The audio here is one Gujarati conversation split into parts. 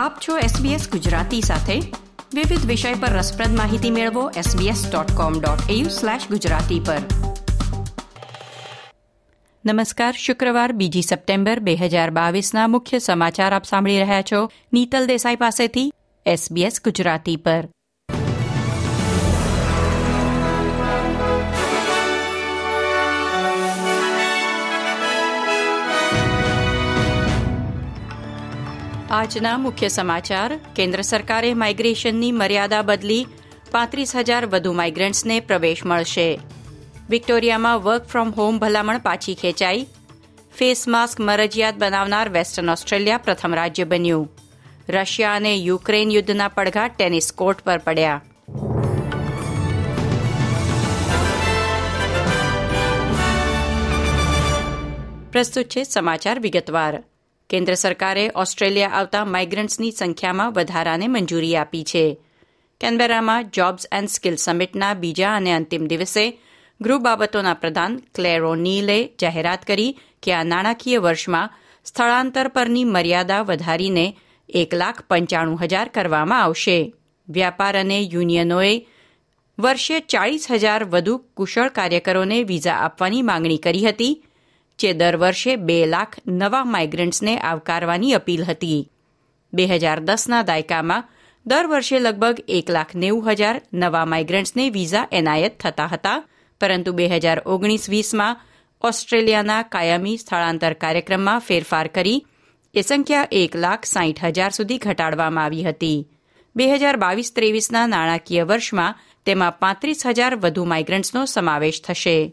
આપ છો SBS ગુજરાતી સાથે. વિવિધ વિષય પર રસપ્રદ માહિતી મેળવો sbs.com.au/gujarati પર. નમસ્કાર, શુક્રવાર, બીજી સપ્ટેમ્બર બે હજાર બાવીસના મુખ્ય સમાચાર આપ સાંભળી રહ્યા છો. નીતલ દેસાઈ પાસેથી SBS ગુજરાતી પર. આજના મુખ્ય સમાચાર. કેન્દ્ર સરકારે માઇગ્રેશનની મર્યાદા બદલી પાંત્રીસ હજાર વધુ માઇગ્રન્ટ્સને પ્રવેશ મળશે. વિક્ટોરિયામાં વર્ક ફ્રોમ હોમ ભલામણ પાછી ખેંચાઈ. ફેસ માસ્ક મરજિયાત બનાવનાર વેસ્ટર્ન ઓસ્ટ્રેલિયા પ્રથમ રાજ્ય બન્યું. રશિયા અને યુક્રેન યુદ્ધના પડઘા ટેનિસ કોર્ટ પર પડ્યા. પ્રસ્તુત છે સમાચાર વિગતવાર. કેન્દ્ર સરકારે ઓસ્ટ્રેલિયા આવતા માઇગ્રન્ટ્સની સંખ્યામાં વધારાને મંજૂરી આપી છે. કેનબેરામાં જોબ્સ એન્ડ સ્કિલ સમિટના બીજા અને અંતિમ દિવસે ગૃહ બાબતોના પ્રધાન ક્લેરો નીલે જાહેરાત કરી કે આ નાણાકીય વર્ષમાં સ્થળાંતર પરની મર્યાદા વધારીને એક લાખ પંચાણું હજાર કરવામાં આવશે. વ્યાપાર અને યુનિયનોએ વર્ષે ચાળીસ હજાર વધુ કુશળ કાર્યકરોને વિઝા આપવાની માંગણી કરી હતી. જે દર વર્ષે બે લાખ નવા માઇગ્રન્ટ્સને આવકારવાની અપીલ હતી. બે હજાર દસના દાયકામાં દર વર્ષે લગભગ એક લાખ નેવું હજાર નવા માઇગ્રન્ટ્સને વિઝા એનાયત થતા હતા. પરંતુ બે હજાર ઓગણીસ વીસમાં ઓસ્ટ્રેલિયાના કાયમી સ્થળાંતર કાર્યક્રમમાં ફેરફાર કરી એ સંખ્યા એક લાખ સાઠ હજાર સુધી ઘટાડવામાં આવી હતી. બે હજાર બાવીસ ત્રેવીસના નાણાકીય વર્ષમાં તેમાં પાંત્રીસ હજાર વધુ માઇગ્રન્ટ્સનો સમાવેશ થશે.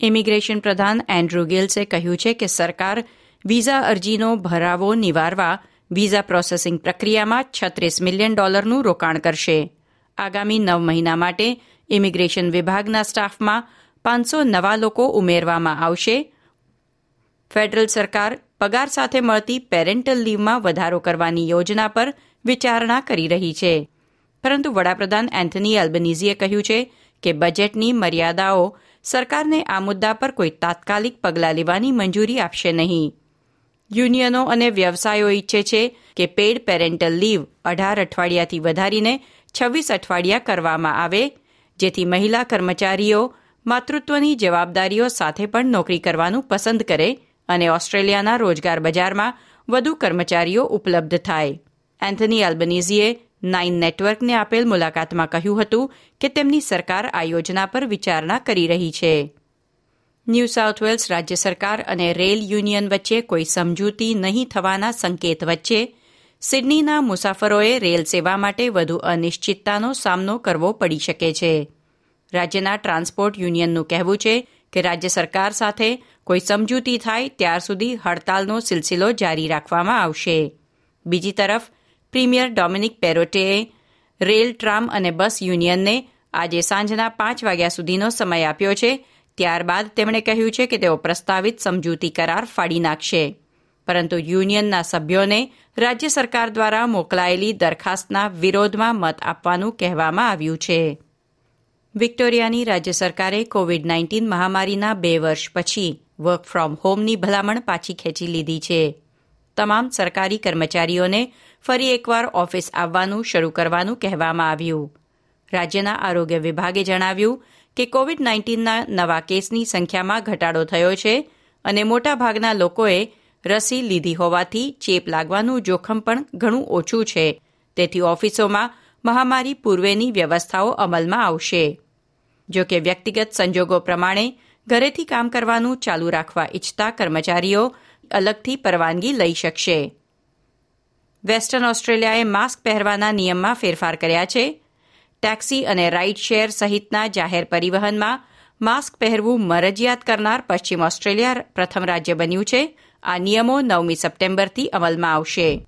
ઇમિગ્રેશન પ્રધાન એન્ડ્રુ ગિલ્સે કહ્યું છે કે સરકાર વિઝા અરજીનો ભરાવો નિવારવા વિઝા પ્રોસેસિંગ પ્રક્રિયામાં છત્રીસ મિલિયન ડોલરનું રોકાણ કરશે. આગામી નવ મહિના માટે ઇમિગ્રેશન વિભાગના સ્ટાફમાં પાંચસો નવા લોકો ઉમેરવામાં આવશે. ફેડરલ સરકાર પગાર સાથે મળતી પેરેન્ટલ લીવમાં વધારો કરવાની યોજના પર વિચારણા કરી રહી છે. પરંતુ વડાપ્રધાન એન્થની એલ્બનીઝીએ કહ્યું છે કે બજેટની મર્યાદાઓ સરકારને આ મુદ્દા પર કોઈ તાત્કાલિક પગલાં લેવાની મંજૂરી આપશે નહીં. યુનિયનો અને વ્યવસાયો ઈચ્છે છે કે પેડ પેરેન્ટલ લીવ અઢાર અઠવાડિયાથી વધારીને છવ્વીસ અઠવાડિયા કરવામાં આવે, જેથી મહિલા કર્મચારીઓ માતૃત્વની જવાબદારીઓ સાથે પણ નોકરી કરવાનું પસંદ કરે અને ઓસ્ટ્રેલિયાના રોજગાર બજારમાં વધુ કર્મચારીઓ ઉપલબ્ધ થાય. એન્થની એલ્બનીઝીએ નાઇન નેટવર્કને આપેલ મુલાકાતમાં કહ્યું હતું કે તેમની સરકાર આ યોજના પર વિચારણા કરી રહી છે. ન્યૂ સાઉથ વેલ્સ રાજ્ય સરકાર અને રેલ યુનિયન વચ્ચે કોઈ સમજૂતી નહીં થવાના સંકેત વચ્ચે સિડનીના મુસાફરોએ રેલ સેવા માટે વધુ અનિશ્ચિતતાનો સામનો કરવો પડી શકે છે. રાજ્યના ટ્રાન્સપોર્ટ યુનિયનનું કહેવું છે કે રાજ્ય સરકાર સાથે કોઈ સમજૂતી થાય, ત્યાર સુધી હડતાલનો સિલસિલો જારી રાખવામાં આવશે. બીજી તરફ પ્રીમિયર ડોમિનિક પેરોટેએ રેલ, ટ્રામ અને બસ યુનિયનને આજે સાંજના પાંચ વાગ્યા સુધીનો સમય આપ્યો છે. ત્યારબાદ તેમણે કહ્યું છે કે તેઓ પ્રસ્તાવિત સમજૂતી કરાર ફાડી નાખશે. પરંતુ યુનિયનના સભ્યોને રાજ્ય સરકાર દ્વારા મોકલાયેલી દરખાસ્તના વિરોધમાં મત આપવાનું કહેવામાં આવ્યું છે. વિક્ટોરિયાની રાજ્ય સરકારે કોવિડ નાઇન્ટીન મહામારીના બે વર્ષ પછી વર્ક ફ્રોમ હોમની ભલામણ પાછી ખેંચી લીધી છે. તમામ સરકારી કર્મચારીઓને ફરી એકવાર ઓફિસ આવવાનું શરૂ કરવાનું કહેવામાં આવ્યું. રાજ્યના આરોગ્ય વિભાગે જણાવ્યું કે કોવિડ નાઇન્ટીનના નવા કેસની સંખ્યામાં ઘટાડો થયો છે અને મોટાભાગના લોકોએ રસી લીધી હોવાથી ચેપ લાગવાનું જોખમ પણ ઘણું ઓછું છે. તેથી ઓફિસોમાં મહામારી પૂર્વેની વ્યવસ્થાઓ અમલમાં આવશે. જો કે વ્યક્તિગત સંજોગો પ્રમાણે ઘરેથી કામ કરવાનું ચાલુ રાખવા ઇચ્છતા કર્મચારીઓ અલગથી પરવાનગી લઈ શકશે. વેસ્ટર્ન ઓસ્ટ્રેલિયાએ માસ્ક પહેરવાના નિયમમાં ફેરફાર કર્યા છે. ટેક્સી અને રાઇડ શેર સહિતના જાહેર પરિવહનમાં માસ્ક પહેરવું મરજિયાત કરનાર પશ્ચિમ ઓસ્ટ્રેલિયા પ્રથમ રાજ્ય બન્યું છે. આ નિયમો નવમી સપ્ટેમ્બરથી અમલમાં આવશે.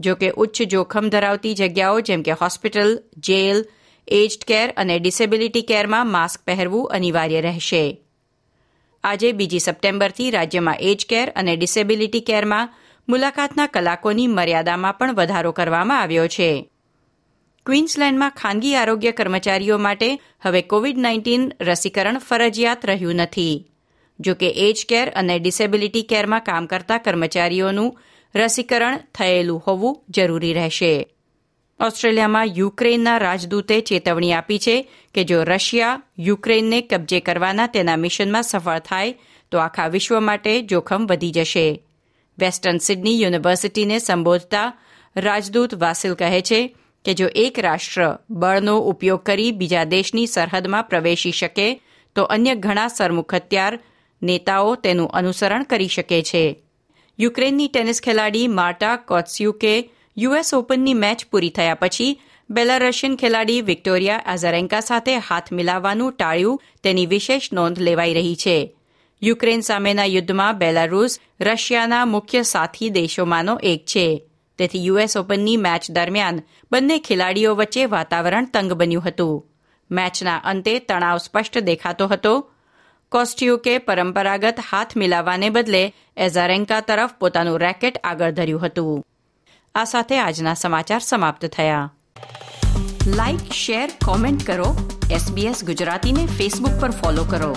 જો કે ઉચ્ચ જોખમ ધરાવતી જગ્યાઓ જેમ કે હોસ્પિટલ, જેલ, એજડ કેર અને ડિસેબિલિટી કેરમાં માસ્ક પહેરવું અનિવાર્ય રહેશે. આજે બીજી સપ્ટેમ્બરથી રાજ્યમાં એજ કેર અને ડિસેબિલિટી કેરમાં મુલાકાતના કલાકોની મર્યાદામાં પણ વધારો કરવામાં આવ્યો છે. ક્વીન્સલેન્ડમાં ખાનગી આરોગ્ય કર્મચારીઓ માટે હવે કોવિડ નાઇન્ટીન રસીકરણ ફરજિયાત રહ્યું નથી. જો કે એજ કેર અને ડિસેબિલિટી કેરમાં કામ કરતા કર્મચારીઓનું રસીકરણ થયેલું હોવું જરૂરી રહેશે. ઓસ્ટ્રેલિયામાં યુક્રેનના રાજદૂતે ચેતવણી આપી છે કે જો રશિયા યુક્રેનને કબજે કરવાના તેના મિશનમાં સફળ થાય, તો આખા વિશ્વ માટે જોખમ વધી જશે. વેસ્ટર્ન સિડની યુનિવર્સિટીને સંબોધતા રાજદૂત વાસિલ કહે છે કે જો એક રાષ્ટ્ર બળનો ઉપયોગ કરી બીજા દેશની સરહદમાં પ્રવેશી શકે, તો અન્ય ઘણા સરમુખ હત્યાર નેતાઓ તેનું અનુસરણ કરી શકે છે. યુક્રેનની ટેનિસ ખેલાડી માર્ટા કોત્સ્યુકે યુએસ ઓપનની મેચ પૂરી થયા પછી બેલારશિયન ખેલાડી વિક્ટોરિયા અઝરેન્કા સાથે હાથ મિલાવવાનું ટાળ્યું તેની વિશેષ નોંધ લેવાઈ રહી છે. યુક્રેન સામેના યુદ્ધમાં બેલારૂસ રશિયાના મુખ્ય સાથી દેશોમાંનો એક છે. તેથી યુએસ ઓપનની મેચ દરમિયાન બંને ખેલાડીઓ વચ્ચે વાતાવરણ તંગ બન્યું હતું. મેચના અંતે તણાવ સ્પષ્ટ દેખાતો હતો. કોસ્ટ્યુકે પરંપરાગત હાથ મિલાવવાને બદલે એઝારેન્કા તરફ પોતાનું રેકેટ આગળ ધર્યું હતું. આ સાથે આજના સમાચાર સમાપ્ત થયા. લાઇક શેર કોમેન્ટ કરો. એસબીએસ ગુજરાતીને ફેસબુક પર ફોલો કરો.